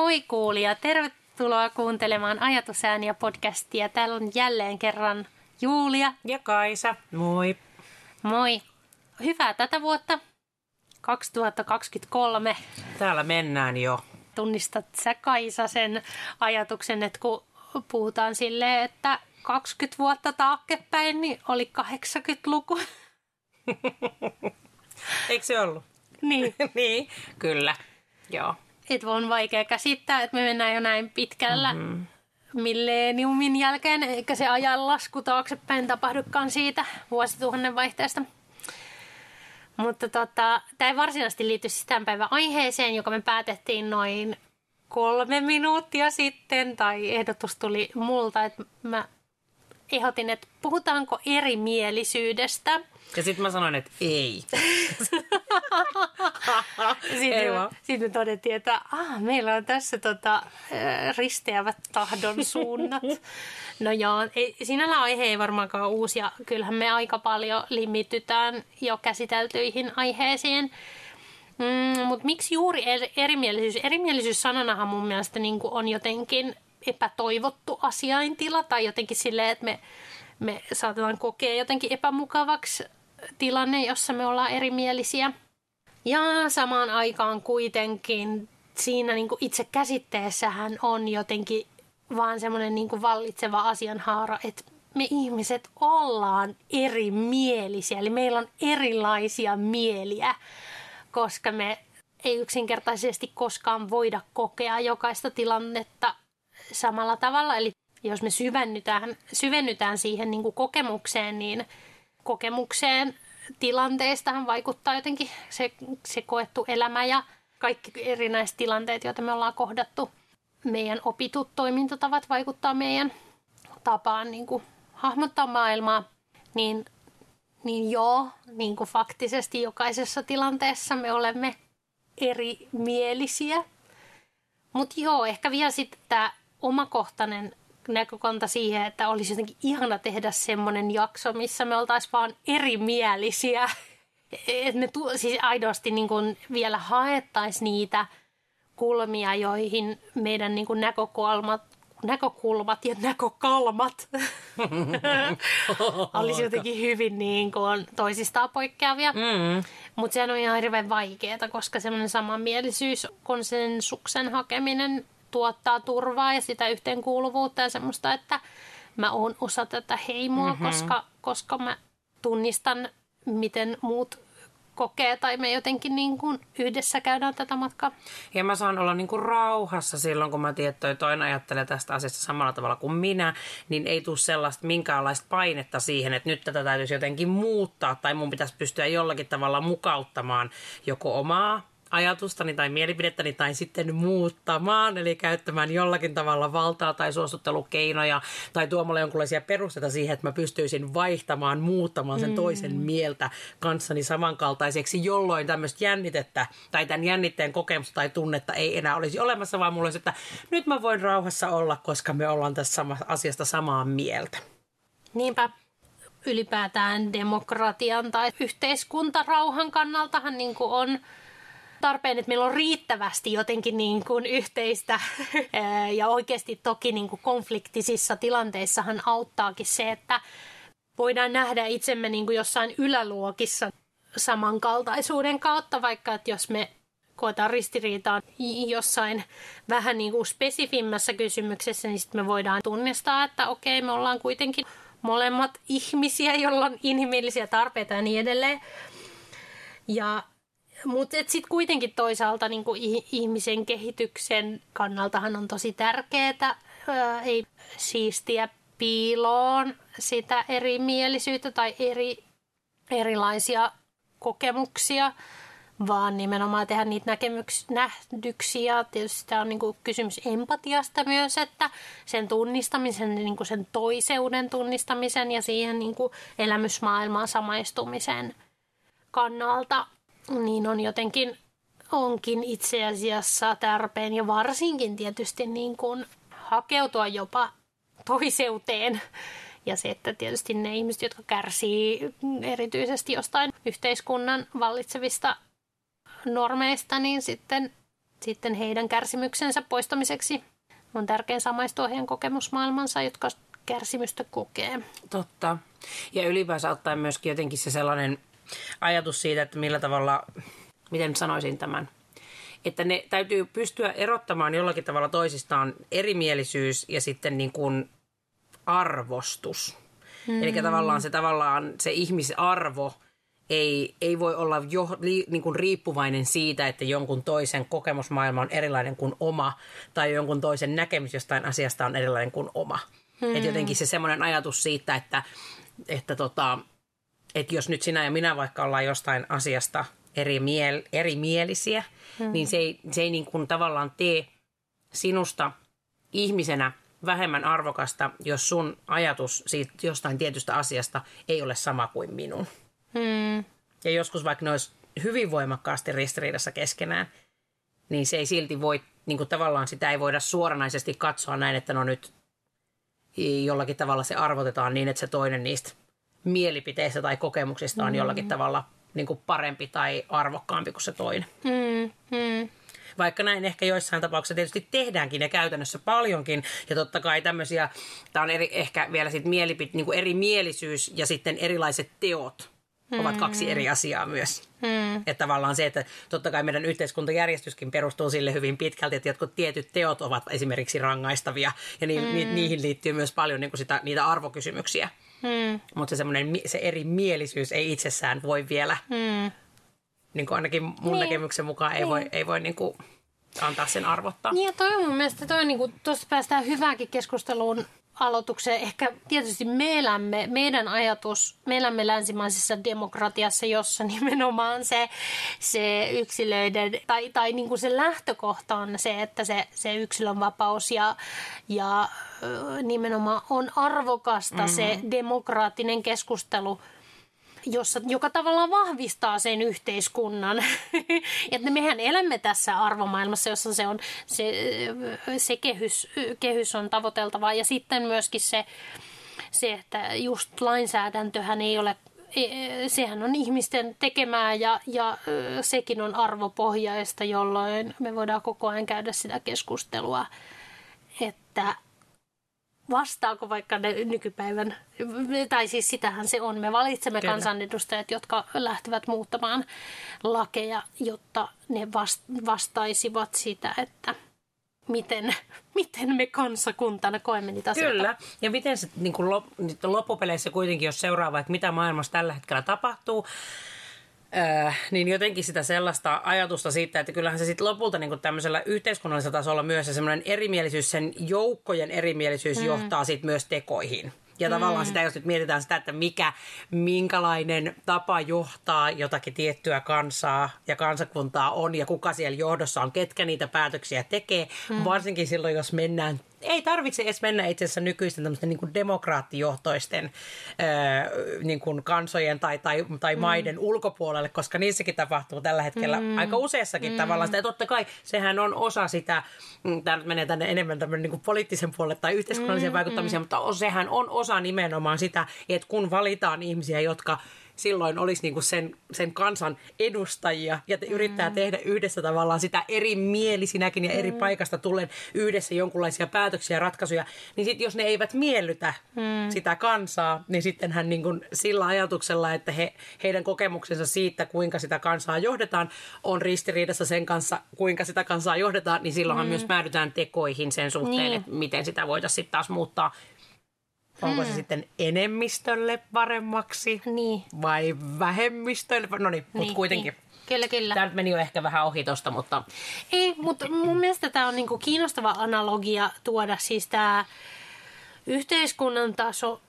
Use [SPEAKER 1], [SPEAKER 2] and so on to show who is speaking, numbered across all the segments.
[SPEAKER 1] Moi kuulija, tervetuloa kuuntelemaan Ajatusääniä podcastia. Täällä on jälleen kerran Julia.
[SPEAKER 2] Ja Kaisa, moi.
[SPEAKER 1] Moi. Hyvää tätä vuotta, 2023.
[SPEAKER 2] Täällä mennään jo.
[SPEAKER 1] Tunnistat sä Kaisa sen ajatuksen, että kun puhutaan silleen, että 20 vuotta taaksepäin, niin oli 80-luku.
[SPEAKER 2] Eikö se ollut?
[SPEAKER 1] Niin.
[SPEAKER 2] niin, kyllä. Joo.
[SPEAKER 1] Et on vaikea käsittää, että me mennään jo näin pitkällä mm-hmm. milleniumin jälkeen, eikä se ajanlasku taaksepäin tapahdukaan siitä vuosituhannen vaihteesta. Mutta tota, tämä ei varsinaisesti liity siis tämän päivän aiheeseen, joka me päätettiin noin kolme minuuttia sitten, tai ehdotus tuli multa, että mä ehdotin, että puhutaanko erimielisyydestä.
[SPEAKER 2] Ja sitten mä sanoin, että ei.
[SPEAKER 1] sitten, me, sitten me todettiin, että ah, meillä on tässä tota, risteävät tahdon suunnat. No joo, ei, sinällä aihe ei varmaankaan uusi ja kyllähän me aika paljon limitytään jo käsiteltyihin aiheisiin. Mm, Mutta miksi juuri erimielisyys? Erimielisyys sanonahan mun mielestä niin on jotenkin epätoivottu asiaintila tai jotenkin silleen, että me, me saatetaan kokea jotenkin epämukavaksi tilanne, jossa me ollaan erimielisiä. Ja samaan aikaan kuitenkin siinä niin kuin itse käsitteessähän on jotenkin vaan semmoinen niin vallitseva asianhaara, että me ihmiset ollaan erimielisiä, eli meillä on erilaisia mieliä, koska me ei yksinkertaisesti koskaan voida kokea jokaista tilannetta samalla tavalla. Eli jos me syvennytään, syvennytään siihen niin kuin kokemukseen, niin kokemukseen tilanteestahan vaikuttaa jotenkin se, se koettu elämä ja kaikki erinäiset tilanteet, joita me ollaan kohdattu. Meidän opitut toimintatavat vaikuttaa meidän tapaan niin kuin hahmottaa maailmaa, niin, niin joo, niin kuin faktisesti jokaisessa tilanteessa me olemme erimielisiä. Mutta joo, ehkä vielä sitten tämä omakohtainen näkökanta siihen, että olisi jotenkin ihana tehdä semmoinen jakso, missä me oltaisiin vaan erimielisiä. että me tu- siis aidosti niin kuin vielä haettaisiin niitä kulmia, joihin meidän niin kuin näkökulmat, näkökulmat ja näkökalmat olisi jotenkin hyvin niin kuin toisistaan poikkeavia. Mm. Mutta sehän on ihan hirveän vaikeaa, koska semmoinen samanmielisyys, konsensuksen hakeminen tuottaa turvaa ja sitä yhteenkuuluvuutta ja semmoista, että mä oon osa tätä heimoa, mm-hmm. koska, koska mä tunnistan, miten muut kokee tai me jotenkin niin kuin yhdessä käydään tätä matkaa.
[SPEAKER 2] Ja mä saan olla niin kuin rauhassa silloin, kun mä tiedän, että toinen ajattelee tästä asiasta samalla tavalla kuin minä, niin ei tule sellaista minkäänlaista painetta siihen, että nyt tätä täytyisi jotenkin muuttaa tai mun pitäisi pystyä jollakin tavalla mukauttamaan joko omaa ajatustani tai mielipidettäni tai sitten muuttamaan, eli käyttämään jollakin tavalla valtaa tai suostuttelukeinoja tai tuomalla jonkinlaisia perusteita siihen, että mä pystyisin vaihtamaan, muuttamaan sen toisen mm. mieltä kanssani samankaltaiseksi, jolloin tämmöistä jännitettä tai tämän jännitteen kokemusta tai tunnetta ei enää olisi olemassa, vaan mulla olisi, että nyt mä voin rauhassa olla, koska me ollaan tässä sama, asiasta samaa mieltä.
[SPEAKER 1] Niinpä ylipäätään demokratian tai yhteiskuntarauhan kannaltahan niin kuin on tarpeen, että meillä on riittävästi jotenkin niin kuin yhteistä ja oikeasti toki niin kuin konfliktisissa tilanteissahan auttaakin se, että voidaan nähdä itsemme niin kuin jossain yläluokissa samankaltaisuuden kautta, vaikka että jos me koetaan ristiriitaa jossain vähän niin kuin spesifimmässä kysymyksessä, niin sitten me voidaan tunnistaa, että okei, me ollaan kuitenkin molemmat ihmisiä, joilla on inhimillisiä tarpeita ja niin edelleen. Ja mutta sitten kuitenkin toisaalta niin kuin ihmisen kehityksen kannaltahan on tosi tärkeää, ei siistiä piiloon sitä erimielisyyttä tai eri, erilaisia kokemuksia, vaan nimenomaan tehdä niitä näkemyks- nähdyksiä. Tietysti tämä on niin kuin kysymys empatiasta myös, että sen tunnistamisen, niin kuin sen toiseuden tunnistamisen ja siihen niin kuin elämysmaailmaan samaistumisen kannalta niin on jotenkin onkin itse asiassa tarpeen ja varsinkin tietysti niin kuin hakeutua jopa toiseuteen. Ja se, että tietysti ne ihmiset, jotka kärsii erityisesti jostain yhteiskunnan vallitsevista normeista, niin sitten sitten heidän kärsimyksensä poistamiseksi. On tärkein samaistua heidän kokemusmaailmansa, jotka kärsimystä kokee.
[SPEAKER 2] Totta. Ja ylipäänsä ottaen myöskin jotenkin se sellainen ajatus siitä, että millä tavalla, miten sanoisin tämän, että ne täytyy pystyä erottamaan jollakin tavalla toisistaan erimielisyys ja sitten niin kuin arvostus. Mm. Eli tavallaan se, tavallaan se ihmisarvo ei, ei voi olla jo, li, niin kuin riippuvainen siitä, että jonkun toisen kokemusmaailma on erilainen kuin oma tai jonkun toisen näkemys jostain asiasta on erilainen kuin oma. Mm. Et jotenkin se semmoinen ajatus siitä, että, että, tota, että jos nyt sinä ja minä vaikka ollaan jostain asiasta eri miel, erimielisiä, mm. niin se ei, se ei niin kuin tavallaan tee sinusta ihmisenä vähemmän arvokasta, jos sun ajatus siitä jostain tietystä asiasta ei ole sama kuin minun. Hmm. Ja joskus vaikka ne olisi hyvin voimakkaasti ristiriidassa keskenään, niin se ei silti voi, niin kuin tavallaan sitä ei voida suoranaisesti katsoa näin, että no nyt jollakin tavalla se arvotetaan niin, että se toinen niistä mielipiteistä tai kokemuksista on jollakin tavalla niin kuin parempi tai arvokkaampi kuin se toinen. Hmm. Hmm. Vaikka näin ehkä joissain tapauksissa tietysti tehdäänkin ja käytännössä paljonkin. Ja totta kai tämmöisiä, tämä on eri, ehkä vielä sitten mielipit, niin kuin eri mielisyys ja sitten erilaiset teot ovat kaksi eri asiaa myös. Hmm. Että tavallaan se, että totta kai meidän yhteiskuntajärjestyskin perustuu sille hyvin pitkälti, että jotkut tietyt teot ovat esimerkiksi rangaistavia ja ni, hmm. ni, niihin liittyy myös paljon niin kuin sitä, niitä arvokysymyksiä. Hmm. Mutta se, se eri mielisyys ei itsessään voi vielä hmm niin kuin ainakin mun niin. näkemyksen mukaan ei niin. voi, ei voi niin kuin antaa sen arvottaa.
[SPEAKER 1] Niin ja toi mun mielestä, toi on niin kuin, tuossa päästään hyvääkin keskusteluun aloitukseen. Ehkä tietysti me elämme, meidän ajatus, me elämme länsimaisessa demokratiassa, jossa nimenomaan se, se yksilöiden, tai, tai niin kuin se lähtökohta on se, että se, se yksilön vapaus ja, ja nimenomaan on arvokasta mm-hmm. se demokraattinen keskustelu – jossa, joka tavallaan vahvistaa sen yhteiskunnan. että mehän elämme tässä arvomaailmassa, jossa se, on, se, se kehys, kehys on tavoiteltava. Ja sitten myöskin se, se, että just lainsäädäntöhän ei ole e, sehän on ihmisten tekemää ja, ja sekin on arvopohjaista, jolloin me voidaan koko ajan käydä sitä keskustelua, että vastaako vaikka ne nykypäivän, tai siis sitähän se on. Me valitsemme Kyllä. kansanedustajat, jotka lähtevät muuttamaan lakeja, jotta ne vastaisivat sitä, että miten, miten me kansakuntana koemme niitä asioita.
[SPEAKER 2] Kyllä, ja miten se niin lop, loppupeleissä kuitenkin, jos seuraa vaikka mitä maailmassa tällä hetkellä tapahtuu, Äh, niin jotenkin sitä sellaista ajatusta siitä, että kyllähän se sitten lopulta niin kuin tämmöisellä yhteiskunnallisella tasolla myös se semmoinen erimielisyys, sen joukkojen erimielisyys mm. johtaa sitten myös tekoihin. Ja mm. tavallaan sitä, jos nyt mietitään sitä, että mikä, minkälainen tapa johtaa jotakin tiettyä kansaa ja kansakuntaa on ja kuka siellä johdossa on, ketkä niitä päätöksiä tekee, mm. varsinkin silloin, jos mennään ei tarvitse edes mennä itse asiassa nykyisten tämmöisten niin kuin demokraattijohtoisten öö, niin kuin kansojen tai, tai, tai mm. maiden ulkopuolelle, koska niissäkin tapahtuu tällä hetkellä mm. aika useassakin mm. tavalla sitä. Ja totta kai sehän on osa sitä, mm, tämä nyt menee tänne enemmän tämmöinen niin kuin poliittisen puolelle tai yhteiskunnalliseen mm. vaikuttamiseen, mm. mutta sehän on osa nimenomaan sitä, että kun valitaan ihmisiä, jotka silloin olisi niin kuin sen, sen kansan edustajia ja te mm. yrittää tehdä yhdessä tavallaan sitä eri mielisinäkin ja eri mm. paikasta tullen yhdessä jonkunlaisia päätöksiä ja ratkaisuja, niin sitten jos ne eivät miellytä mm. sitä kansaa, niin sitten hän niin kuin sillä ajatuksella, että he, heidän kokemuksensa siitä, kuinka sitä kansaa johdetaan, on ristiriidassa sen kanssa, kuinka sitä kansaa johdetaan, niin silloinhan mm. myös päädytään tekoihin sen suhteen, niin. että miten sitä voitaisiin sitten taas muuttaa Onko se hmm. sitten enemmistölle paremmaksi
[SPEAKER 1] niin.
[SPEAKER 2] vai vähemmistölle? No niin, mutta niin, kuitenkin. Niin.
[SPEAKER 1] Kyllä, kyllä.
[SPEAKER 2] Tämä meni jo ehkä vähän ohi tosta, mutta...
[SPEAKER 1] Ei, mutta mun mielestä tämä on niinku kiinnostava analogia tuoda siis tämä yhteiskunnan taso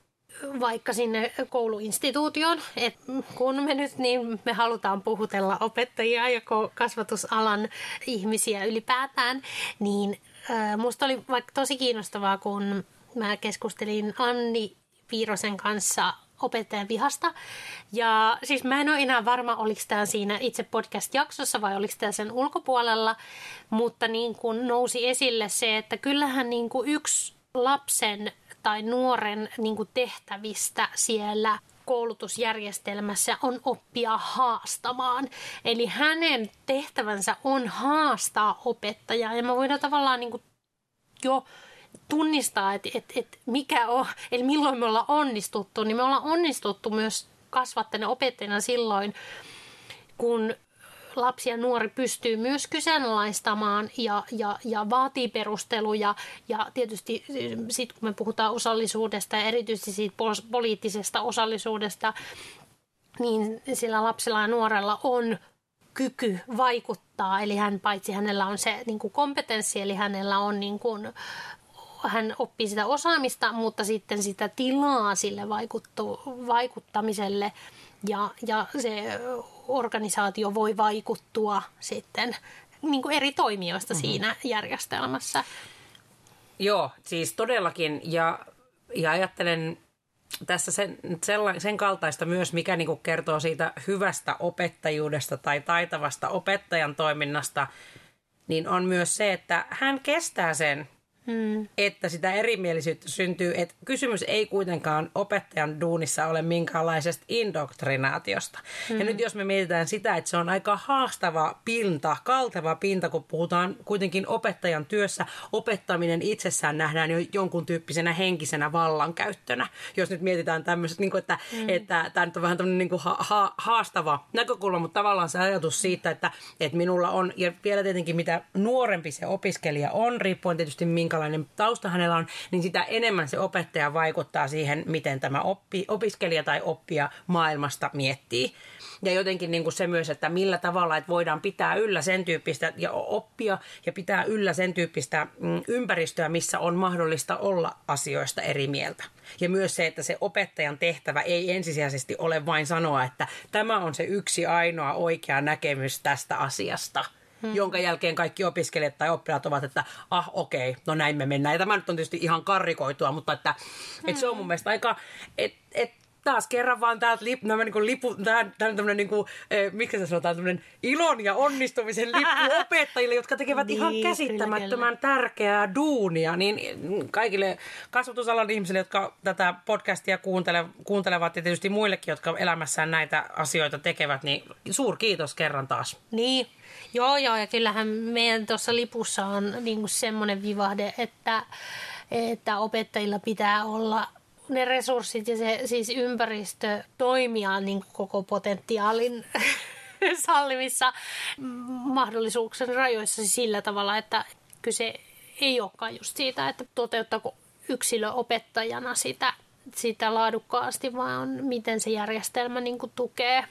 [SPEAKER 1] vaikka sinne kouluinstituutioon. Et kun me nyt niin me halutaan puhutella opettajia ja kasvatusalan ihmisiä ylipäätään, niin äh, musta oli vaikka tosi kiinnostavaa, kun mä keskustelin Anni Piirosen kanssa opettajan vihasta. Ja siis mä en ole enää varma, oliko tämä siinä itse podcast-jaksossa vai oliko tämä sen ulkopuolella, mutta niin kuin nousi esille se, että kyllähän niin kuin yksi lapsen tai nuoren niin kuin tehtävistä siellä koulutusjärjestelmässä on oppia haastamaan. Eli hänen tehtävänsä on haastaa opettajaa ja me voidaan tavallaan niin kuin jo tunnistaa, että, että, että mikä on, eli milloin me ollaan onnistuttu, niin me ollaan onnistuttu myös kasvattajana opettajana silloin, kun lapsi ja nuori pystyy myös kyseenalaistamaan ja, ja, ja vaatii perusteluja. Ja tietysti sitten kun me puhutaan osallisuudesta ja erityisesti siitä poliittisesta osallisuudesta, niin sillä lapsella ja nuorella on kyky vaikuttaa. Eli hän paitsi hänellä on se niin kuin kompetenssi, eli hänellä on niin kuin, hän oppii sitä osaamista, mutta sitten sitä tilaa sille vaikuttu, vaikuttamiselle ja, ja se organisaatio voi vaikuttua sitten niin kuin eri toimijoista mm-hmm. siinä järjestelmässä.
[SPEAKER 2] Joo, siis todellakin. Ja, ja ajattelen tässä sen, sen kaltaista myös, mikä niin kertoo siitä hyvästä opettajuudesta tai taitavasta opettajan toiminnasta, niin on myös se, että hän kestää sen Hmm. Että sitä erimielisyyttä syntyy. Että kysymys ei kuitenkaan opettajan duunissa ole minkäänlaisesta indoktrinaatiosta. Hmm. Ja nyt jos me mietitään sitä, että se on aika haastava pinta, kalteva pinta, kun puhutaan kuitenkin opettajan työssä, opettaminen itsessään nähdään jo jonkun tyyppisenä henkisenä vallankäyttönä. Jos nyt mietitään tämmöistä, niin että, hmm. että tämä nyt on vähän tämmöinen niin kuin ha- ha- haastava näkökulma, mutta tavallaan se ajatus siitä, että, että minulla on, ja vielä tietenkin mitä nuorempi se opiskelija on, riippuen tietysti minkä minkälainen tausta hänellä on, niin sitä enemmän se opettaja vaikuttaa siihen, miten tämä oppi, opiskelija tai oppija maailmasta miettii. Ja jotenkin niin kuin se myös, että millä tavalla että voidaan pitää yllä sen tyyppistä ja oppia ja pitää yllä sen tyyppistä mm, ympäristöä, missä on mahdollista olla asioista eri mieltä. Ja myös se, että se opettajan tehtävä ei ensisijaisesti ole vain sanoa, että tämä on se yksi ainoa oikea näkemys tästä asiasta – hmm. jonka jälkeen kaikki opiskelijat tai oppilaat ovat, että ah okei, okay, no näin me mennään. Ja tämä nyt on tietysti ihan karrikoitua, mutta että, hmm. että se on mun mielestä aika, että et, taas kerran vaan täältä lip, nämä niin lipu, tämä, tämmöinen, niin kuin, eh, miksi se sanotaan, tämmöinen ilon ja onnistumisen lippu opettajille, jotka tekevät niin, ihan käsittämättömän tärkeää duunia, niin kaikille kasvatusalan ihmisille, jotka tätä podcastia kuuntele, kuuntelevat ja tietysti muillekin, jotka elämässään näitä asioita tekevät, niin suur kiitos kerran taas.
[SPEAKER 1] Niin, Joo, joo, ja kyllähän meidän tuossa lipussa on niin semmoinen vivahde, että, että opettajilla pitää olla ne resurssit ja se siis ympäristö toimia niin koko potentiaalin sallimissa mahdollisuuksien rajoissa sillä tavalla, että kyse ei olekaan just siitä, että toteuttaako yksilö opettajana sitä, sitä laadukkaasti, vaan miten se järjestelmä niin tukee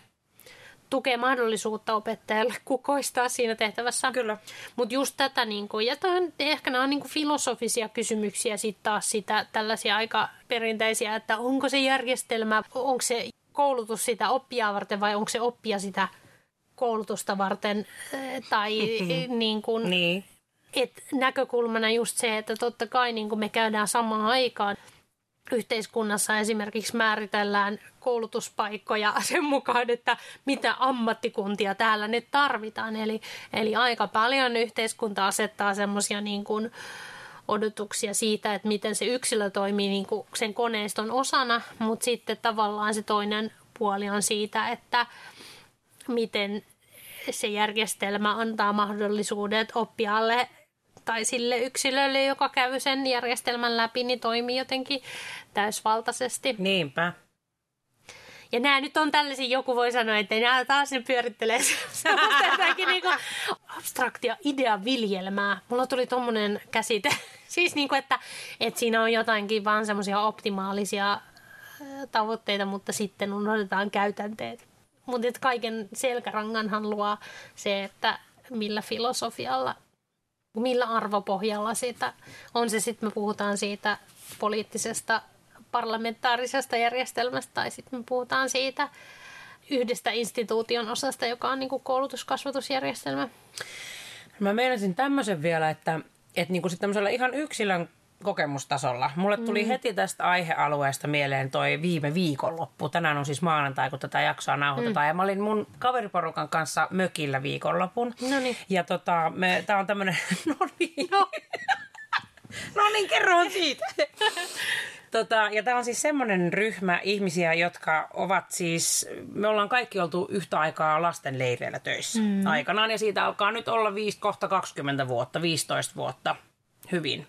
[SPEAKER 1] tukee mahdollisuutta opettajalle kukoistaa siinä tehtävässä.
[SPEAKER 2] Kyllä.
[SPEAKER 1] Mutta just tätä, niin kuin, ja tämän, ehkä nämä on niin kuin filosofisia kysymyksiä sitten taas sitä, tällaisia aika perinteisiä, että onko se järjestelmä, onko se koulutus sitä oppia varten vai onko se oppia sitä koulutusta varten eh, tai niin kuin, niin. Et näkökulmana just se, että totta kai niin kuin me käydään samaan aikaan yhteiskunnassa esimerkiksi määritellään koulutuspaikkoja sen mukaan, että mitä ammattikuntia täällä nyt tarvitaan. Eli, eli aika paljon yhteiskunta asettaa semmoisia niin kuin odotuksia siitä, että miten se yksilö toimii niin kuin sen koneiston osana, mutta sitten tavallaan se toinen puoli on siitä, että miten se järjestelmä antaa mahdollisuudet oppijalle tai sille yksilölle, joka käy sen järjestelmän läpi, niin toimii jotenkin täysvaltaisesti.
[SPEAKER 2] Niinpä.
[SPEAKER 1] Ja nämä nyt on tällaisia, joku voi sanoa, että nämä taas ne pyörittelee sellaista jotakin niin abstraktia ideaviljelmää. Mulla tuli tuommoinen käsite, siis niin kuin, että, että siinä on jotainkin vaan semmoisia optimaalisia tavoitteita, mutta sitten unohdetaan käytänteet. Mutta kaiken selkäranganhan luo se, että millä filosofialla, millä arvopohjalla sitä on se sitten, me puhutaan siitä poliittisesta parlamentaarisesta järjestelmästä tai sitten me puhutaan siitä yhdestä instituution osasta, joka on niin koulutuskasvatusjärjestelmä.
[SPEAKER 2] Mä meinasin tämmöisen vielä, että, että niin kuin tämmöisellä ihan yksilön kokemustasolla. Mulle tuli mm. heti tästä aihealueesta mieleen toi viime viikonloppu. Tänään on siis maanantai, kun tätä jaksoa nauhoitetaan. Mm. Ja mä olin mun kaveriporukan kanssa mökillä viikonlopun.
[SPEAKER 1] Noniin.
[SPEAKER 2] Ja tota, me, tää on tämmönen... no niin. No. no niin, kerro siitä. Tota, ja tämä on siis semmoinen ryhmä ihmisiä, jotka ovat siis, me ollaan kaikki oltu yhtä aikaa lasten leireillä töissä mm. aikanaan. Ja siitä alkaa nyt olla 5, kohta 20 vuotta, 15 vuotta hyvin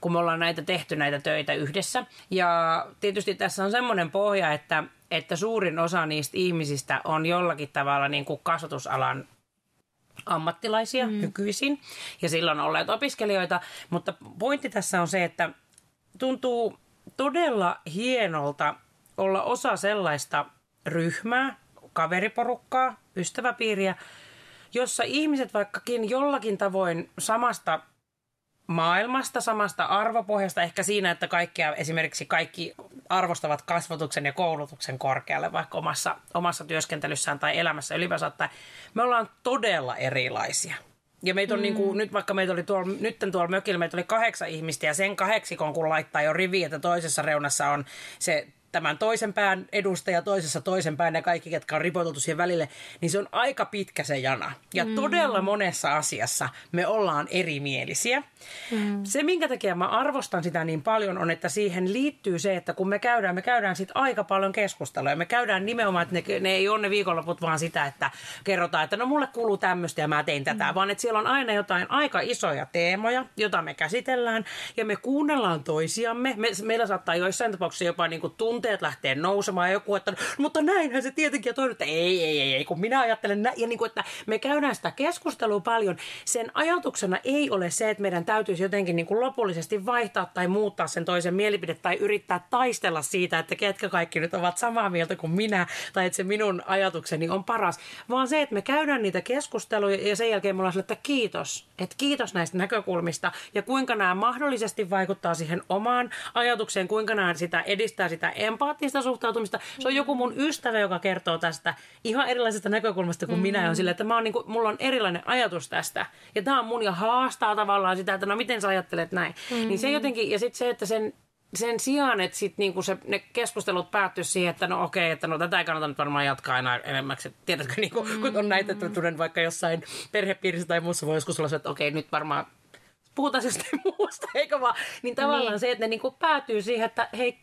[SPEAKER 2] kun me ollaan näitä tehty näitä töitä yhdessä. Ja tietysti tässä on semmoinen pohja, että, että suurin osa niistä ihmisistä on jollakin tavalla niin kuin kasvatusalan ammattilaisia mm. nykyisin ja silloin olleet opiskelijoita, mutta pointti tässä on se, että tuntuu todella hienolta olla osa sellaista ryhmää, kaveriporukkaa, ystäväpiiriä, jossa ihmiset vaikkakin jollakin tavoin samasta maailmasta, samasta arvopohjasta, ehkä siinä, että kaikkia, esimerkiksi kaikki arvostavat kasvatuksen ja koulutuksen korkealle vaikka omassa, omassa työskentelyssään tai elämässä ylipäänsä, että me ollaan todella erilaisia. Ja meitä on mm. niin kuin, nyt vaikka meitä oli tuolla, nyt tuolla mökillä, meitä oli kahdeksan ihmistä ja sen kahdeksikon kun laittaa jo rivi, että toisessa reunassa on se tämän toisen pään edustaja, toisessa toisen pään ja kaikki, ketkä on ripoteltu siihen välille, niin se on aika pitkä se jana. Ja mm. todella monessa asiassa me ollaan erimielisiä. Mm. Se, minkä takia mä arvostan sitä niin paljon, on, että siihen liittyy se, että kun me käydään, me käydään siitä aika paljon keskustelua. Me käydään nimenomaan, että ne, ne ei ole ne viikonloput vaan sitä, että kerrotaan, että no mulle kuuluu tämmöistä ja mä tein tätä, mm. vaan että siellä on aina jotain aika isoja teemoja, joita me käsitellään ja me kuunnellaan toisiamme. Me, meillä saattaa joissain tapauksissa jopa niin kuin tunteet lähtee nousemaan ja joku, että mutta näinhän se tietenkin ja toinen, että ei, ei, ei, ei, kun minä ajattelen näin. Ja niin kuin, että me käydään sitä keskustelua paljon. Sen ajatuksena ei ole se, että meidän täytyisi jotenkin niin kuin lopullisesti vaihtaa tai muuttaa sen toisen mielipide tai yrittää taistella siitä, että ketkä kaikki nyt ovat samaa mieltä kuin minä tai että se minun ajatukseni on paras. Vaan se, että me käydään niitä keskusteluja ja sen jälkeen me ollaan sille, että kiitos. Että kiitos näistä näkökulmista ja kuinka nämä mahdollisesti vaikuttaa siihen omaan ajatukseen, kuinka nämä sitä edistää sitä empaattista suhtautumista. Se on joku mun ystävä, joka kertoo tästä ihan erilaisesta näkökulmasta kuin mm. minä. On sille, että mä oon, niin kuin, mulla on erilainen ajatus tästä. Ja tämä on mun ja haastaa tavallaan sitä, että no miten sä ajattelet näin. Mm. Niin se jotenkin, ja sitten se, että sen sen sijaan, että sit niinku se, ne keskustelut päättyy siihen, että no okei, että no tätä ei kannata nyt varmaan jatkaa enää enemmäksi. Tiedätkö, niinku, mm. kun on näitä, että vaikka jossain perhepiirissä tai muussa voi joskus olla että okei, nyt varmaan puhutaan jostain muusta, eikö vaan? Niin tavallaan niin. se, että ne niinku päätyy siihen, että hei,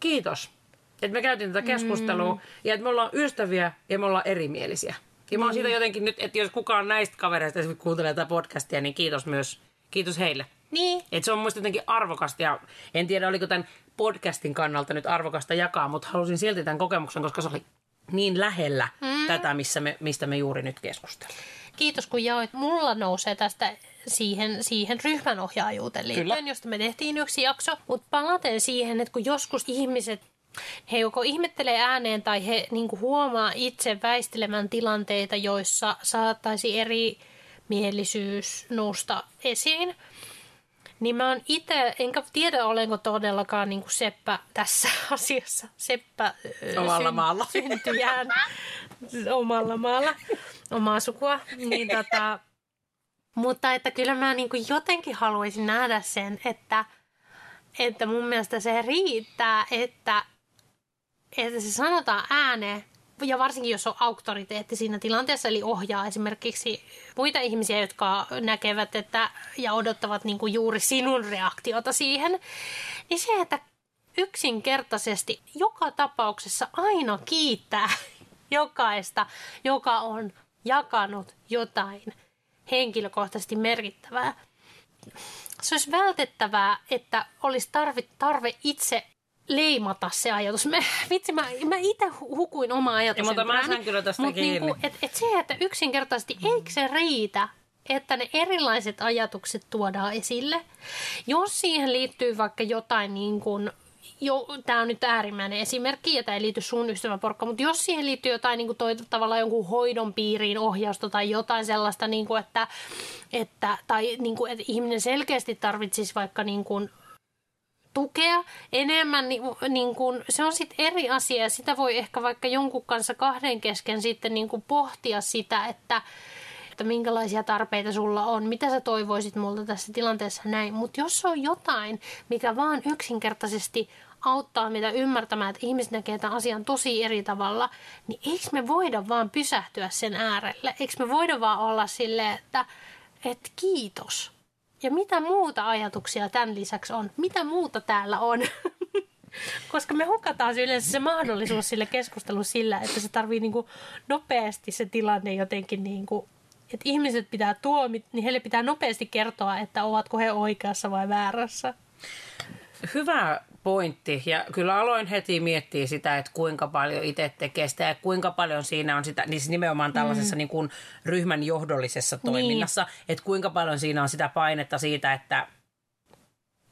[SPEAKER 2] kiitos. Että me käytiin tätä keskustelua mm. ja että me ollaan ystäviä ja me ollaan erimielisiä. Ja mä oon siitä mm. jotenkin nyt, että jos kukaan näistä kavereista esimerkiksi kuuntelee tätä podcastia, niin kiitos myös, kiitos heille.
[SPEAKER 1] Niin.
[SPEAKER 2] Et se on muista jotenkin arvokasta ja en tiedä oliko tämän podcastin kannalta nyt arvokasta jakaa, mutta halusin silti tämän kokemuksen, koska se oli niin lähellä mm. tätä, missä me, mistä me juuri nyt keskustelemme.
[SPEAKER 1] Kiitos kun jaoit. Mulla nousee tästä siihen, siihen ryhmänohjaajuuteen liittyen, Kyllä. josta me tehtiin yksi jakso. Mutta palaten siihen, että kun joskus ihmiset he joko ihmettelee ääneen tai he niin kuin huomaa itse väistelemään tilanteita, joissa saattaisi eri mielisyys nousta esiin. Niin mä oon itse, enkä tiedä olenko todellakaan niin kuin Seppä tässä asiassa. Seppä
[SPEAKER 2] omalla syn, maalla.
[SPEAKER 1] syntyjään omalla maalla, omaa sukua. Niin tota, mutta että kyllä mä niin kuin jotenkin haluaisin nähdä sen, että, että mun mielestä se riittää, että että se sanotaan ääneen, ja varsinkin jos on auktoriteetti siinä tilanteessa, eli ohjaa esimerkiksi muita ihmisiä, jotka näkevät että, ja odottavat niin kuin juuri sinun reaktiota siihen, niin se, että yksinkertaisesti joka tapauksessa aina kiittää jokaista, joka on jakanut jotain henkilökohtaisesti merkittävää. Se olisi vältettävää, että olisi tarve, tarve itse leimata se ajatus. Mä, vitsi, mä, mä itse hukuin oma ajatus.
[SPEAKER 2] Mutta mä sain kyllä tästä Mut kiinni. Niinku,
[SPEAKER 1] et, et se, että yksinkertaisesti mm. eikö se riitä, että ne erilaiset ajatukset tuodaan esille. Jos siihen liittyy vaikka jotain niin kuin tämä on nyt äärimmäinen esimerkki ja tämä ei liity sun ystäväporkka, mutta jos siihen liittyy jotain niin kuin toi, tavallaan jonkun hoidon piiriin ohjausta tai jotain sellaista, niin kuin, että, että, tai niin kuin, että ihminen selkeästi tarvitsisi vaikka niin kuin tukea enemmän, niin, niin kuin, se on sitten eri asia ja sitä voi ehkä vaikka jonkun kanssa kahden kesken sitten niin kuin pohtia sitä, että, että minkälaisia tarpeita sulla on, mitä sä toivoisit multa tässä tilanteessa näin. Mutta jos on jotain, mikä vaan yksinkertaisesti auttaa meitä ymmärtämään, että ihmiset näkee tämän asian tosi eri tavalla, niin eikö me voida vaan pysähtyä sen äärelle? Eikö me voida vaan olla silleen, että, että kiitos – ja mitä muuta ajatuksia tämän lisäksi on? Mitä muuta täällä on? Koska me hukataan yleensä se mahdollisuus sille keskustelulle sillä, että se tarvii niinku nopeasti se tilanne jotenkin niinku, että ihmiset pitää tuomit, niin heille pitää nopeasti kertoa, että ovatko he oikeassa vai väärässä.
[SPEAKER 2] Hyvä pointti. Ja kyllä aloin heti miettiä sitä, että kuinka paljon itse tekee sitä ja kuinka paljon siinä on sitä, niin siis nimenomaan tällaisessa mm. niin kuin ryhmän johdollisessa niin. toiminnassa, niin. että kuinka paljon siinä on sitä painetta siitä, että,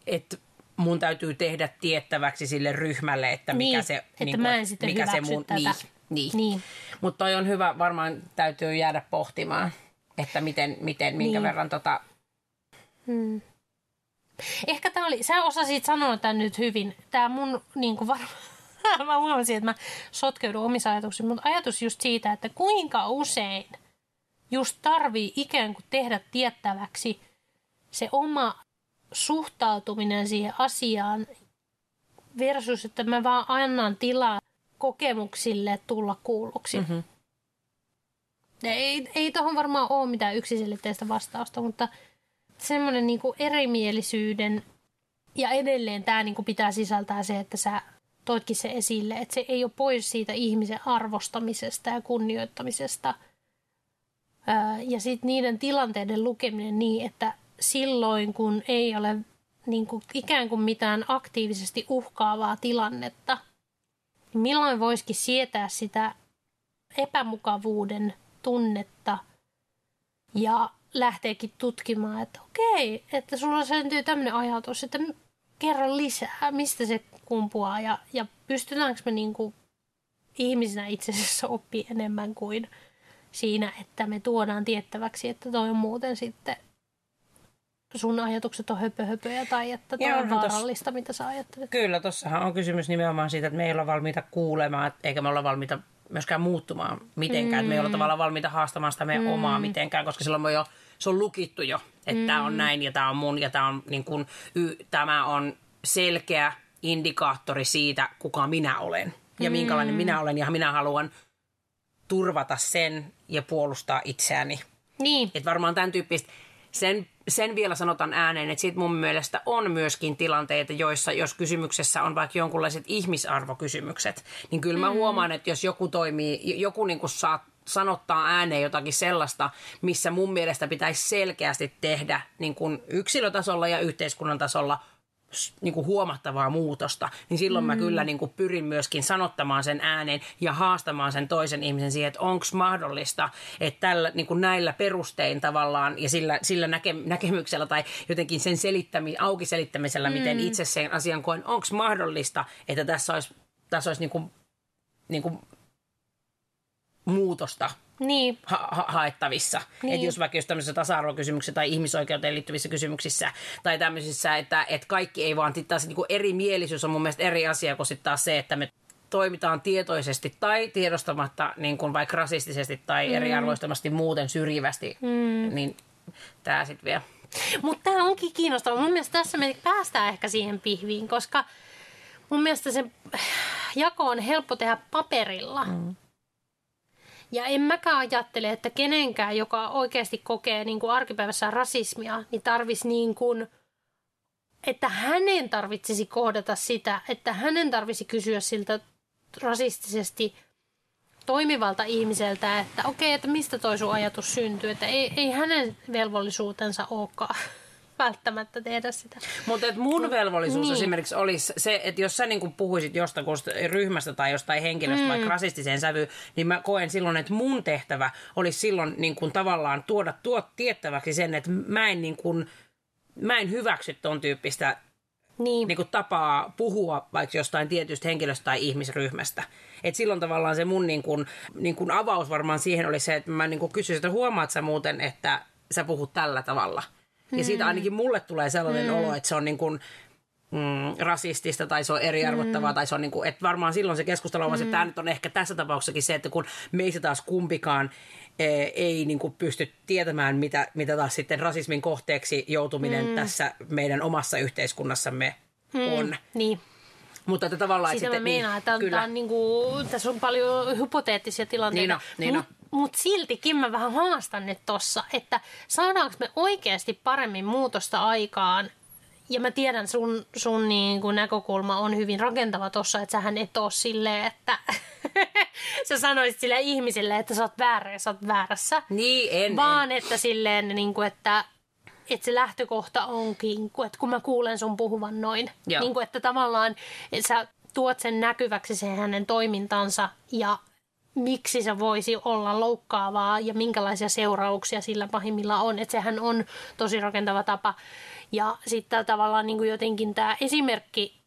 [SPEAKER 2] että mun täytyy tehdä tiettäväksi sille ryhmälle, että mikä
[SPEAKER 1] niin,
[SPEAKER 2] se,
[SPEAKER 1] että
[SPEAKER 2] niin
[SPEAKER 1] mä en sitten
[SPEAKER 2] mikä se mun,
[SPEAKER 1] tätä.
[SPEAKER 2] niin, niin.
[SPEAKER 1] Niin.
[SPEAKER 2] Mutta toi on hyvä, varmaan täytyy jäädä pohtimaan, että miten, miten minkä
[SPEAKER 1] Niin.
[SPEAKER 2] verran tota,
[SPEAKER 1] Hmm. Ehkä tämä oli, sä osasit sanoa tämän nyt hyvin. Tämä mun niin kuin varmaan, mä huomasin, että mä sotkeudun omissa ajatuksissa, mutta ajatus just siitä, että kuinka usein just tarvii ikään kuin tehdä tiettäväksi se oma suhtautuminen siihen asiaan versus, että mä vaan annan tilaa kokemuksille tulla kuulluksi. Mm-hmm. Ei, ei tuohon varmaan ole mitään yksiselitteistä vastausta, mutta semmoinen niinku erimielisyyden ja edelleen tämä niinku pitää sisältää se, että sä toitkin se esille, että se ei ole pois siitä ihmisen arvostamisesta ja kunnioittamisesta. Ja sitten niiden tilanteiden lukeminen niin, että silloin kun ei ole niinku ikään kuin mitään aktiivisesti uhkaavaa tilannetta, niin milloin voisikin sietää sitä epämukavuuden tunnetta ja lähteekin tutkimaan, että okei, että sulla syntyy tämmöinen ajatus, että kerro lisää, mistä se kumpuaa ja, ja pystytäänkö me niinku ihmisinä itse asiassa oppii enemmän kuin siinä, että me tuodaan tiettäväksi, että toi on muuten sitten sun ajatukset on höpö höpöjä tai että toi
[SPEAKER 2] Ja
[SPEAKER 1] on
[SPEAKER 2] tossa-
[SPEAKER 1] vaarallista, mitä sä ajattelet.
[SPEAKER 2] Kyllä, tuossahan on kysymys nimenomaan siitä, että me ei olla valmiita kuulemaan, eikä me olla valmiita myöskään muuttumaan mitenkään. Mm. Me ei olla tavallaan valmiita haastamaan sitä meidän mm. omaa mitenkään, koska silloin me jo, se on lukittu jo, että mm. tämä on näin ja tämä on mun ja tämä on, niin kuin, y, tämä on selkeä indikaattori siitä, kuka minä olen ja minkälainen minä olen ja minä haluan turvata sen ja puolustaa itseäni.
[SPEAKER 1] Niin,
[SPEAKER 2] Että varmaan tämän tyyppistä, sen, sen vielä sanotaan ääneen, että siitä mun mielestä on myöskin tilanteita, joissa jos kysymyksessä on vaikka jonkunlaiset ihmisarvokysymykset, niin kyllä mä mm. huomaan, että jos joku toimii, joku niin kuin saa sanottaa ääneen jotakin sellaista, missä mun mielestä pitäisi selkeästi tehdä niin kuin yksilötasolla ja yhteiskunnan tasolla niin kuin huomattavaa muutosta, niin silloin mm. mä kyllä niin kuin pyrin myöskin sanottamaan sen ääneen ja haastamaan sen toisen ihmisen siihen, että onko mahdollista, että tällä, niin kuin näillä perustein tavallaan ja sillä, sillä näke, näkemyksellä tai jotenkin sen selittämi, auki selittämisellä, mm. miten itse sen asian koen, onko mahdollista, että tässä olisi, tässä olisi niin kuin, niin kuin muutosta
[SPEAKER 1] niin,
[SPEAKER 2] ha- ha- haettavissa.
[SPEAKER 1] Niin.
[SPEAKER 2] Että jos vaikka jos tämmöisissä tasa-arvokysymyksissä tai ihmisoikeuteen liittyvissä kysymyksissä tai tämmöisissä, että, että kaikki ei vaan, taas niin kuin erimielisyys on mun mielestä eri asia kuin sitten taas se, että me toimitaan tietoisesti tai tiedostamatta niin kuin vaikka rasistisesti tai mm. eriarvoistamasti muuten syrjivästi, mm. niin tämä sitten vielä.
[SPEAKER 1] Mutta tämä onkin kiinnostavaa. Mun mielestä tässä me päästään ehkä siihen pihviin, koska mun mielestä se jako on helppo tehdä paperilla. Mm. Ja en mäkään ajattele, että kenenkään, joka oikeasti kokee niin kuin arkipäivässä rasismia, niin tarvisi niin kuin, että hänen tarvitsisi kohdata sitä, että hänen tarvisi kysyä siltä rasistisesti toimivalta ihmiseltä, että okei, että mistä toi sun ajatus syntyy, että ei, ei hänen velvollisuutensa olekaan välttämättä tehdä sitä.
[SPEAKER 2] Mutta mun velvollisuus
[SPEAKER 1] niin.
[SPEAKER 2] niin. esimerkiksi olisi se, että jos sä niinku puhuisit jostakin ryhmästä tai jostain henkilöstä mm. vaikka rasistiseen sävyyn, niin mä koen silloin, että mun tehtävä olisi silloin niinku tavallaan tuoda tuot tiettäväksi sen, että mä en, niinku, mä en hyväksy ton tyyppistä
[SPEAKER 1] Niin,
[SPEAKER 2] niin kuin tapaa puhua vaikka jostain tietystä henkilöstä tai ihmisryhmästä. Et silloin tavallaan se mun niin kuin, niin kuin avaus varmaan siihen oli se, että mä niin kuin kysyisin, että huomaat sä muuten, että sä puhut tällä tavalla. Ja siitä ainakin mulle tulee sellainen olo, että se on niin kuin, mm, rasistista tai se on eriarvottavaa tai se on niin kuin, että varmaan silloin se keskustelu on, mm. että tämä nyt on ehkä tässä tapauksessakin se, että kun meistä taas kumpikaan eh, ei niin kuin pysty tietämään, mitä, mitä taas sitten rasismin kohteeksi joutuminen mm. tässä meidän omassa yhteiskunnassamme on.
[SPEAKER 1] niin.
[SPEAKER 2] Mutta että tavallaan...
[SPEAKER 1] Siitä
[SPEAKER 2] että
[SPEAKER 1] mä
[SPEAKER 2] sitten,
[SPEAKER 1] meinaan, että
[SPEAKER 2] kyllä.
[SPEAKER 1] tää on niinku, tässä on paljon hypoteettisia tilanteita.
[SPEAKER 2] Niin on, niin on.
[SPEAKER 1] Mut, mut siltikin mä vähän haastan nyt tossa, että saadaanko me oikeasti paremmin muutosta aikaan, ja mä tiedän, sun, sun niin kuin näkökulma on hyvin rakentava tuossa, että sähän et ole silleen, että sä sanoisit sille ihmisille, että sä oot väärä ja sä oot väärässä.
[SPEAKER 2] Niin, en.
[SPEAKER 1] Vaan
[SPEAKER 2] en.
[SPEAKER 1] että silleen, niin kuin, että, että se lähtökohta onkin, että kun mä kuulen sun puhuvan noin,
[SPEAKER 2] Joo.
[SPEAKER 1] niin kuin, että tavallaan että sä tuot sen näkyväksi sen hänen toimintansa ja miksi se voisi olla loukkaavaa ja minkälaisia seurauksia sillä pahimmilla on. Että sehän on tosi rakentava tapa. Ja sitten tavallaan niin kuin jotenkin tämä esimerkki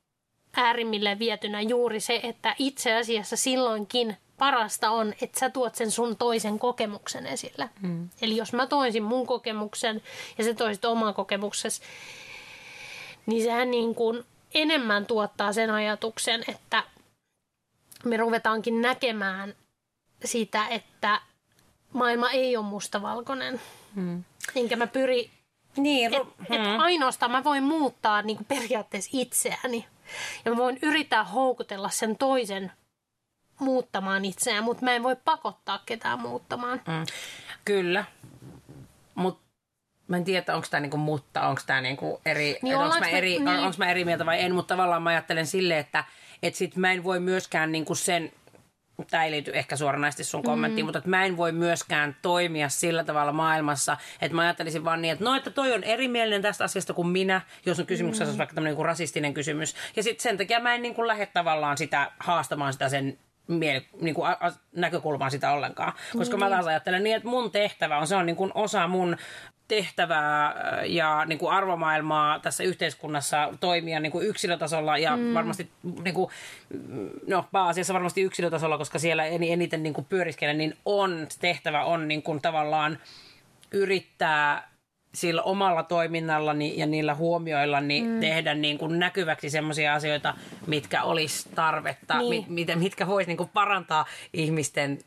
[SPEAKER 1] äärimmille vietynä juuri se, että itse asiassa silloinkin parasta on, että sä tuot sen sun toisen kokemuksen esille. Mm. Eli jos mä toisin mun kokemuksen ja sä toisit oman kokemuksesi, niin sehän niin kuin enemmän tuottaa sen ajatuksen, että me ruvetaankin näkemään sitä, että maailma ei ole mustavalkoinen. Mm. Enkä mä pyri,
[SPEAKER 2] Niin,
[SPEAKER 1] että et ainoastaan mä voin muuttaa niin kuin periaatteessa itseäni. Ja mä voin yrittää houkutella sen toisen muuttamaan itseään, mutta mä en voi pakottaa ketään muuttamaan.
[SPEAKER 2] Mm. Kyllä. Mutta mä en tiedä, onko tämä niinku mutta, onko tämä niinku eri,
[SPEAKER 1] Niin
[SPEAKER 2] onko mä, eri,
[SPEAKER 1] niin.
[SPEAKER 2] onks mä eri mieltä vai en, mutta tavallaan mä ajattelen silleen, että et sit mä en voi myöskään niinku sen, tämä ei liity ehkä suoranaisesti sun kommenttiin, mm. mutta että mä en voi myöskään toimia sillä tavalla maailmassa, että mä ajattelisin vaan niin, että no, että toi on erimielinen tästä asiasta kuin minä, jos on kysymyksessä mm. vaikka tämmöinen niin rasistinen kysymys. Ja sitten sen takia mä en niin kuin lähde tavallaan sitä haastamaan sitä sen mieli, niin kuin a, a, näkökulmaa sitä ollenkaan. Koska mä taas ajattelen niin, että mun tehtävä on, se on niin kuin osa mun tehtävää äh, ja niin kuin arvomaailmaa tässä yhteiskunnassa toimia niin kuin yksilötasolla ja mm. varmasti niin kuin, no pääasiassa varmasti yksilötasolla, koska siellä en- eniten niin kuin pyöriskelen, niin on, tehtävä on niin kuin tavallaan yrittää sillä omalla toiminnallani ja niillä huomioillani mm. tehdä niin kuin näkyväksi sellaisia asioita, mitkä olisi tarvetta,
[SPEAKER 1] Niin.
[SPEAKER 2] mi- miten, mitkä voisi niin kuin parantaa ihmisten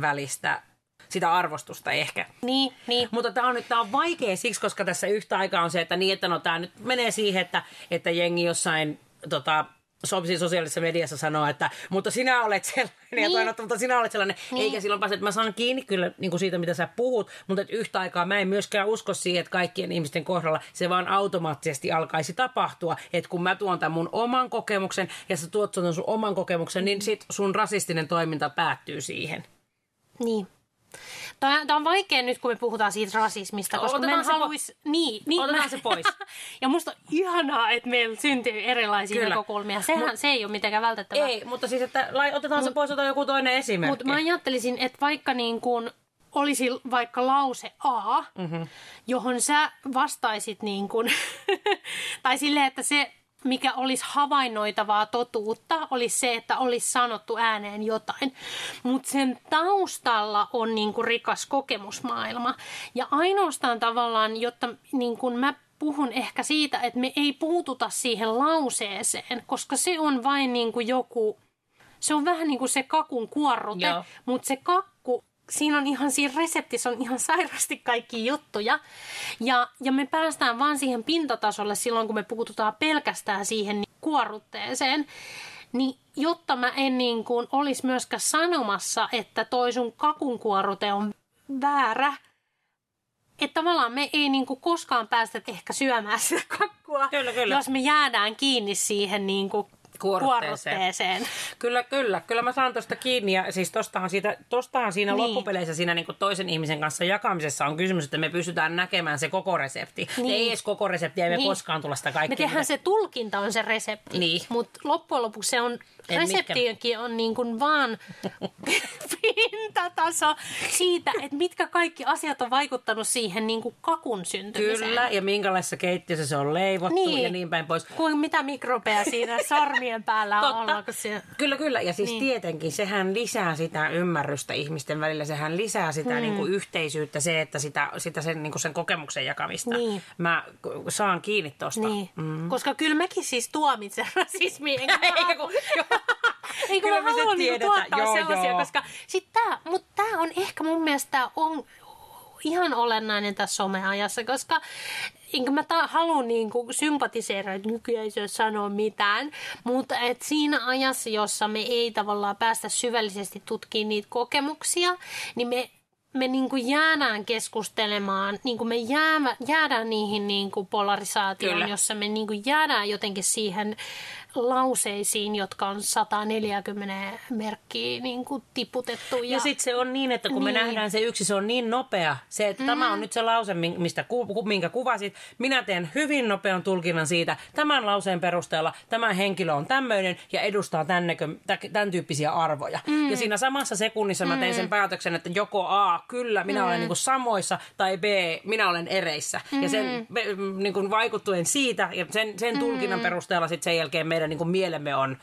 [SPEAKER 2] välistä sitä arvostusta ehkä.
[SPEAKER 1] Niin, niin.
[SPEAKER 2] Mutta tämä on, nyt- tää on vaikea siksi, koska tässä yhtä aikaa on se, että niin, että no tämä nyt menee siihen, että, että jengi jossain tota, so- sosiaalisessa mediassa sanoo, että mutta sinä olet sellainen niin. ja toinen, mutta sinä olet sellainen. Niin. Eikä silloin pääse, että mä saan kiinni kyllä niin kuin siitä, mitä sä puhut, mutta että yhtä aikaa mä en myöskään usko siihen, että kaikkien ihmisten kohdalla se vaan automaattisesti alkaisi tapahtua. Että kun mä tuon tämän mun oman kokemuksen ja sä tuot sun oman kokemuksen, niin sit sun rasistinen toiminta päättyy siihen.
[SPEAKER 1] Niin. Tämä on vaikea nyt, kun me puhutaan siitä rasismista, koska
[SPEAKER 2] Otetaan
[SPEAKER 1] mä en
[SPEAKER 2] se po-
[SPEAKER 1] haluaisi... Niin, niin
[SPEAKER 2] Otetaan
[SPEAKER 1] mä...
[SPEAKER 2] se pois.
[SPEAKER 1] ja musta on ihanaa, että meillä syntyy erilaisia
[SPEAKER 2] Kyllä.
[SPEAKER 1] näkökulmia. Sehän
[SPEAKER 2] Mut-
[SPEAKER 1] se ei ole mitenkään välttämättä.
[SPEAKER 2] Ei, mutta siis, että lai, otetaan se pois, ota joku toinen esimerkki.
[SPEAKER 1] Mutta mä ajattelisin, että vaikka niin kuin olisi vaikka lause A, mm-hmm. johon sä vastaisit niin kuin, tai silleen, että se mikä olisi havainnoitavaa totuutta, olisi se, että olisi sanottu ääneen jotain. Mutta sen taustalla on niinku rikas kokemusmaailma. Ja ainoastaan tavallaan, jotta niinku mä puhun ehkä siitä, että me ei puututa siihen lauseeseen, koska se on vain niinku joku se on vähän niin kuin se kakun kuorrute, mutta se kakku, siinä on ihan siinä reseptissä on ihan sairasti kaikki juttuja. Ja, ja me päästään vaan siihen pintatasolle silloin, kun me puututaan pelkästään siihen niin kuorrutteeseen. Niin jotta mä en niin kuin olisi myöskään sanomassa, että toi sun kakun kuorrute on väärä, että tavallaan me ei niin kuin koskaan päästä ehkä syömään sitä kakkua,
[SPEAKER 2] Kyllä, kyllä.
[SPEAKER 1] jos me jäädään kiinni siihen niin kuin
[SPEAKER 2] Kuorrutteeseen.
[SPEAKER 1] kuorrutteeseen.
[SPEAKER 2] Kyllä, kyllä. Kyllä mä saan tuosta kiinni. Ja siis tostahan, siitä, tostahan siinä
[SPEAKER 1] Niin.
[SPEAKER 2] loppupeleissä siinä niin toisen ihmisen kanssa jakamisessa on kysymys, että me pystytään näkemään se koko resepti.
[SPEAKER 1] Niin.
[SPEAKER 2] Ei edes koko resepti, ei me
[SPEAKER 1] Niin.
[SPEAKER 2] koskaan tulla sitä
[SPEAKER 1] Me
[SPEAKER 2] kaikkea.
[SPEAKER 1] tehdään se tulkinta on se resepti,
[SPEAKER 2] Niin.
[SPEAKER 1] mutta loppujen lopuksi se on,
[SPEAKER 2] En
[SPEAKER 1] reseptiinkin on niin kuin vaan pintataso siitä, että mitkä kaikki asiat on vaikuttanut siihen niin kuin kakun syntymiseen.
[SPEAKER 2] Kyllä, ja minkälaisessa keittiössä se on leivottu
[SPEAKER 1] Niin.
[SPEAKER 2] ja niin päin pois.
[SPEAKER 1] Kuin mitä mikrobeja siinä sormien päällä kun se...
[SPEAKER 2] Kyllä, kyllä. Ja siis
[SPEAKER 1] Niin.
[SPEAKER 2] tietenkin sehän lisää sitä ymmärrystä ihmisten välillä. Sehän lisää sitä mm. niin kuin yhteisyyttä, se, että sitä, sitä sen, niin kuin sen kokemuksen jakamista.
[SPEAKER 1] Niin.
[SPEAKER 2] Mä saan kiinni tosta.
[SPEAKER 1] Niin, mm. koska kyllä mäkin siis tuomitsen rasismia. Enkä
[SPEAKER 2] Eikä kun-
[SPEAKER 1] Eikö
[SPEAKER 2] Kyllä
[SPEAKER 1] mä haluan niinku tuottaa
[SPEAKER 2] Joo,
[SPEAKER 1] sellaisia,
[SPEAKER 2] joo.
[SPEAKER 1] koska sit tää, mut tää on ehkä mun mielestä on ihan olennainen tässä someajassa, koska enkä mä ta- halua niinku sympatiseera, että nykyään ei sanoa mitään, mutta et siinä ajassa, jossa me ei tavallaan päästä syvällisesti tutkimaan niitä kokemuksia, niin me me niin kuin jäädään keskustelemaan, niin kuin me jäämä, jäädään niihin niin kuin polarisaatioon,
[SPEAKER 2] Kyllä.
[SPEAKER 1] jossa me niin kuin jäädään jotenkin siihen lauseisiin, jotka on 140 merkkiä niin kuin tiputettu.
[SPEAKER 2] Ja, ja sitten se on niin, että kun niin. me nähdään se yksi, se on niin nopea. Se, että mm. tämä on nyt se lause, mistä minkä kuvasit. Minä teen hyvin nopean tulkinnan siitä. Tämän lauseen perusteella tämä henkilö on tämmöinen ja edustaa tämän, näkö, tä- tämän tyyppisiä arvoja. Mm. Ja siinä samassa sekunnissa mä tein sen päätöksen, että joko A, kyllä, minä mm. olen niin kuin samoissa, tai B, minä olen ereissä. Mm. Ja sen me- niin kuin vaikuttuen siitä ja sen, sen tulkinnan perusteella sitten sen jälkeen meidän niin kuin mielemme on,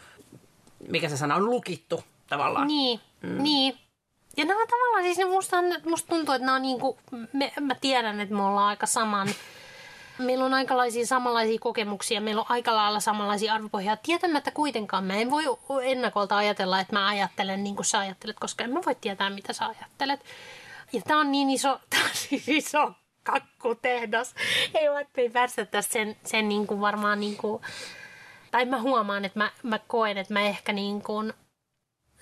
[SPEAKER 2] mikä se sana on, lukittu tavallaan.
[SPEAKER 1] Niin, mm. niin. Ja nämä on tavallaan, siis musta, musta tuntuu, että nämä on niinku, me, mä tiedän, että me ollaan aika saman, meillä on aikalaisia samanlaisia kokemuksia, meillä on aika lailla samanlaisia arvopohjaa. Tietämättä kuitenkaan mä en voi ennakolta ajatella, että mä ajattelen niin kuin sä ajattelet, koska en mä voi tietää, mitä sä ajattelet. Ja tää on niin iso, tää on siis iso kakkutehdas. Ei vaikka ei päästä tästä sen, sen niin kuin varmaan niin kuin, tai mä huomaan, että mä, mä koen, että mä ehkä niin kuin,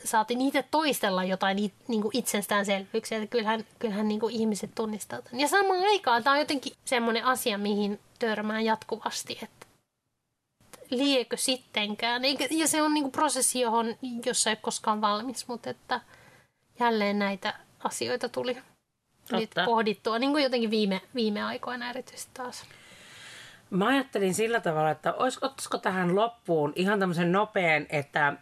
[SPEAKER 1] saatiin itse toistella jotain niin kuin itsestäänselvyyksiä, että kyllähän, kyllähän niin kuin ihmiset tunnistaa tämän. Ja samaan aikaan tämä on jotenkin semmoinen asia, mihin törmään jatkuvasti, että liekö sittenkään. Eikä, ja se on niin kuin prosessi, johon, jossa ei ole koskaan valmis, mutta että jälleen näitä asioita tuli nyt
[SPEAKER 2] Totta.
[SPEAKER 1] pohdittua, niin kuin jotenkin viime, viime aikoina erityisesti taas.
[SPEAKER 2] Mä ajattelin sillä tavalla, että olis, ottaisiko tähän loppuun ihan tämmöisen nopean, että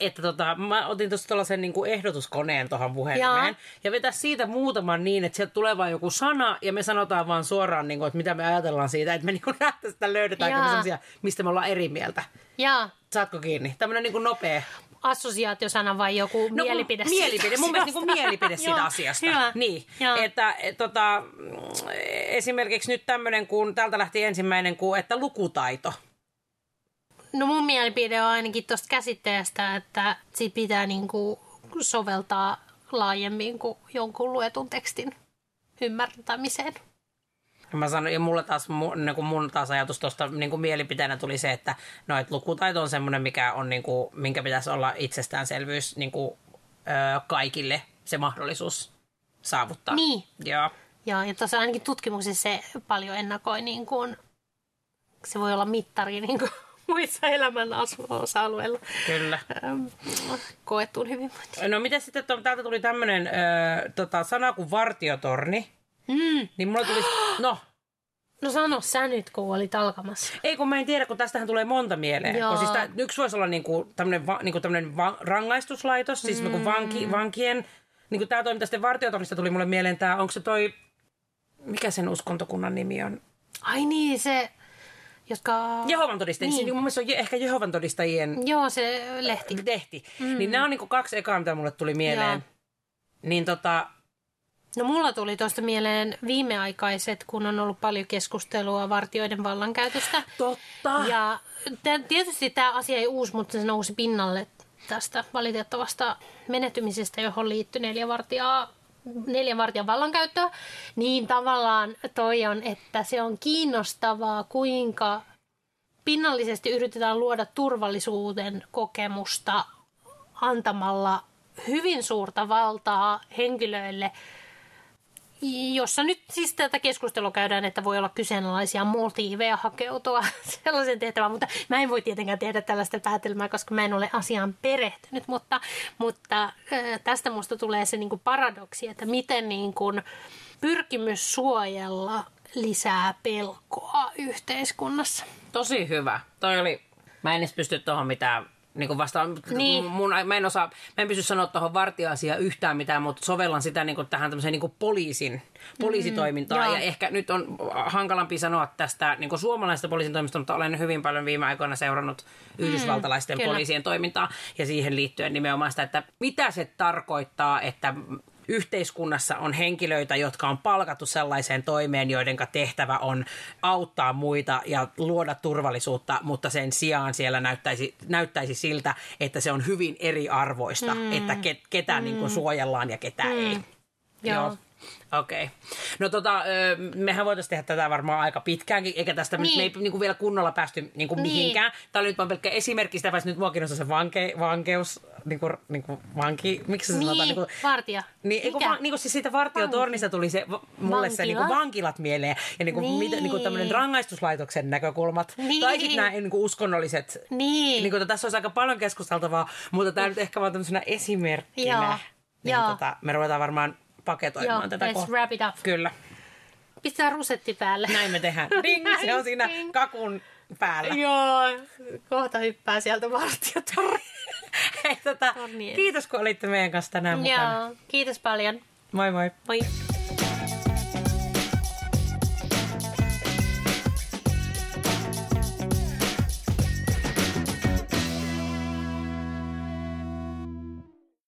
[SPEAKER 2] että tota, mä otin tuossa tuollaisen niin ehdotuskoneen tuohon puhelimeen
[SPEAKER 1] Jaa.
[SPEAKER 2] ja vetä siitä muutaman niin, että sieltä tulee vain joku sana ja me sanotaan vaan suoraan, niin kuin, että mitä me ajatellaan siitä, että me niin nähtäisiin, että
[SPEAKER 1] Jaa.
[SPEAKER 2] sellaisia, mistä me ollaan eri mieltä.
[SPEAKER 1] Ja
[SPEAKER 2] Saatko kiinni? Tämmöinen niin nopea.
[SPEAKER 1] Assosiaatiosana vai joku
[SPEAKER 2] No,
[SPEAKER 1] mielipide
[SPEAKER 2] kun-
[SPEAKER 1] siitä
[SPEAKER 2] Mielipide, mun mielestä niin mielipide siitä asiasta.
[SPEAKER 1] Hyvä.
[SPEAKER 2] Niin,
[SPEAKER 1] Joo.
[SPEAKER 2] että et, tota, mm, esimerkiksi nyt tämmöinen, kun täältä lähti ensimmäinen, kuin, että lukutaito.
[SPEAKER 1] No mun mielipide on ainakin tuosta käsitteestä, että siitä pitää niinku soveltaa laajemmin kuin jonkun luetun tekstin ymmärtämiseen.
[SPEAKER 2] Mä sanoin, ja mulla taas, mu- niin kuin mun taas ajatus tuosta niin mielipiteenä tuli se, että no, et lukutaito on semmoinen, mikä on, niin kuin, minkä pitäisi olla itsestäänselvyys niin kuin, ö, kaikille se mahdollisuus saavuttaa.
[SPEAKER 1] Niin.
[SPEAKER 2] Joo.
[SPEAKER 1] Ja, ja tuossa ainakin tutkimuksessa se paljon ennakoi, niin kuin, se voi olla mittari niin kuin muissa elämän osa-alueilla
[SPEAKER 2] Kyllä.
[SPEAKER 1] koettuun hyvinvointiin.
[SPEAKER 2] No miten sitten, täältä tuli tämmöinen tota, sana kuin vartiotorni.
[SPEAKER 1] Mm.
[SPEAKER 2] Niin mulla tuli, no
[SPEAKER 1] No sano sä nyt, kun olit alkamassa.
[SPEAKER 2] Ei kun mä en tiedä, kun tästähän tulee monta mieleen.
[SPEAKER 1] Joo.
[SPEAKER 2] Kun siis tää, yksi voisi olla niinku tämmöinen va, niinku tämmönen va, rangaistuslaitos, siis niinku vanki, vankien. Niinku tää toiminta sitten vartiotornista tuli mulle mieleen tää, onko se toi, mikä sen uskontokunnan nimi on?
[SPEAKER 1] Ai niin, se, jotka...
[SPEAKER 2] Jehovan todistajien,
[SPEAKER 1] Niin.
[SPEAKER 2] niin. siis mun mielestä se on je- ehkä Jehovan todistajien
[SPEAKER 1] Joo, se lehti.
[SPEAKER 2] tehti. Mm. Niin nämä on niinku kaksi ekaa, mitä mulle tuli mieleen.
[SPEAKER 1] Joo.
[SPEAKER 2] Niin tota,
[SPEAKER 1] No mulla tuli tuosta mieleen viimeaikaiset, kun on ollut paljon keskustelua vartioiden vallankäytöstä.
[SPEAKER 2] totta.
[SPEAKER 1] Ja tietysti tämä asia ei uusi, mutta se nousi pinnalle tästä valitettavasta menetymisestä, johon liittyi neljä vartijaa neljän vartijan vallankäyttöä, niin tavallaan toi on, että se on kiinnostavaa, kuinka pinnallisesti yritetään luoda turvallisuuden kokemusta antamalla hyvin suurta valtaa henkilöille, jossa nyt siis tätä keskustelua käydään, että voi olla kyseenalaisia motiiveja hakeutua sellaisen tehtävään, mutta mä en voi tietenkään tehdä tällaista päätelmää, koska mä en ole asiaan perehtynyt, mutta, mutta tästä musta tulee se niin kuin paradoksi, että miten niin kuin pyrkimys suojella lisää pelkoa yhteiskunnassa.
[SPEAKER 2] Tosi hyvä. Toi oli, mä en edes pysty tuohon mitään niin kuin vastaan.
[SPEAKER 1] Niin.
[SPEAKER 2] Mun, mä, en osaa, mä en pysty sanoa tuohon vartioasiaan yhtään mitään, mutta sovellan sitä niin kuin tähän tämmöiseen niin kuin poliisin, poliisitoimintaan.
[SPEAKER 1] joo.
[SPEAKER 2] ja ehkä nyt on hankalampi sanoa tästä niin kuin suomalaisesta poliisin toimista, mutta olen hyvin paljon viime aikoina seurannut yhdysvaltalaisten
[SPEAKER 1] kyllä.
[SPEAKER 2] poliisien toimintaa ja siihen liittyen nimenomaan sitä, että mitä se tarkoittaa, että yhteiskunnassa on henkilöitä, jotka on palkattu sellaiseen toimeen, joiden tehtävä on auttaa muita ja luoda turvallisuutta, mutta sen sijaan siellä näyttäisi, näyttäisi siltä, että se on hyvin eriarvoista, mm. että ke, ketä mm. niin kuin suojellaan ja ketä mm. ei.
[SPEAKER 1] Joo.
[SPEAKER 2] Okei. Okay. No tota, mehän voitaisiin tehdä tätä varmaan aika pitkäänkin, eikä tästä niin.
[SPEAKER 1] Niin.
[SPEAKER 2] me ei niin kuin vielä kunnolla päästy niin kuin
[SPEAKER 1] Niin.
[SPEAKER 2] mihinkään. Tämä oli nyt vaan pelkkä esimerkki, sitä paitsi nyt mua kiinnostaa se vanke, vankeus niinku, niinku vanki, miksi se
[SPEAKER 1] Niin,
[SPEAKER 2] sanotaan? Niinku,
[SPEAKER 1] vartija.
[SPEAKER 2] niin,
[SPEAKER 1] Mikä?
[SPEAKER 2] va, niinku siis siitä vartiotornista tuli se, mulle se
[SPEAKER 1] Vankila?
[SPEAKER 2] niinku vankilat mieleen. Ja niinku,
[SPEAKER 1] Niin.
[SPEAKER 2] mitä, niinku tämmöinen rangaistuslaitoksen näkökulmat.
[SPEAKER 1] Niin.
[SPEAKER 2] Tai sitten nämä niinku uskonnolliset.
[SPEAKER 1] Niin.
[SPEAKER 2] Niinku, tässä olisi aika paljon keskusteltavaa, mutta tämä nyt ehkä vaan tämmöisenä esimerkkinä.
[SPEAKER 1] Joo.
[SPEAKER 2] Niin,
[SPEAKER 1] Joo.
[SPEAKER 2] Tota, me ruvetaan varmaan paketoimaan
[SPEAKER 1] Joo,
[SPEAKER 2] tätä
[SPEAKER 1] let's
[SPEAKER 2] kohtaa.
[SPEAKER 1] wrap it up.
[SPEAKER 2] Kyllä.
[SPEAKER 1] Pistää rusetti päälle.
[SPEAKER 2] Näin me tehdään. Ding, se on siinä
[SPEAKER 1] Ding.
[SPEAKER 2] kakun päällä.
[SPEAKER 1] Joo, kohta hyppää sieltä vartiotorni.
[SPEAKER 2] Hei, tota,
[SPEAKER 1] Tornien.
[SPEAKER 2] kiitos kun olitte meidän kanssa tänään mukana.
[SPEAKER 1] Joo, kiitos paljon.
[SPEAKER 2] Moi moi.
[SPEAKER 1] Moi.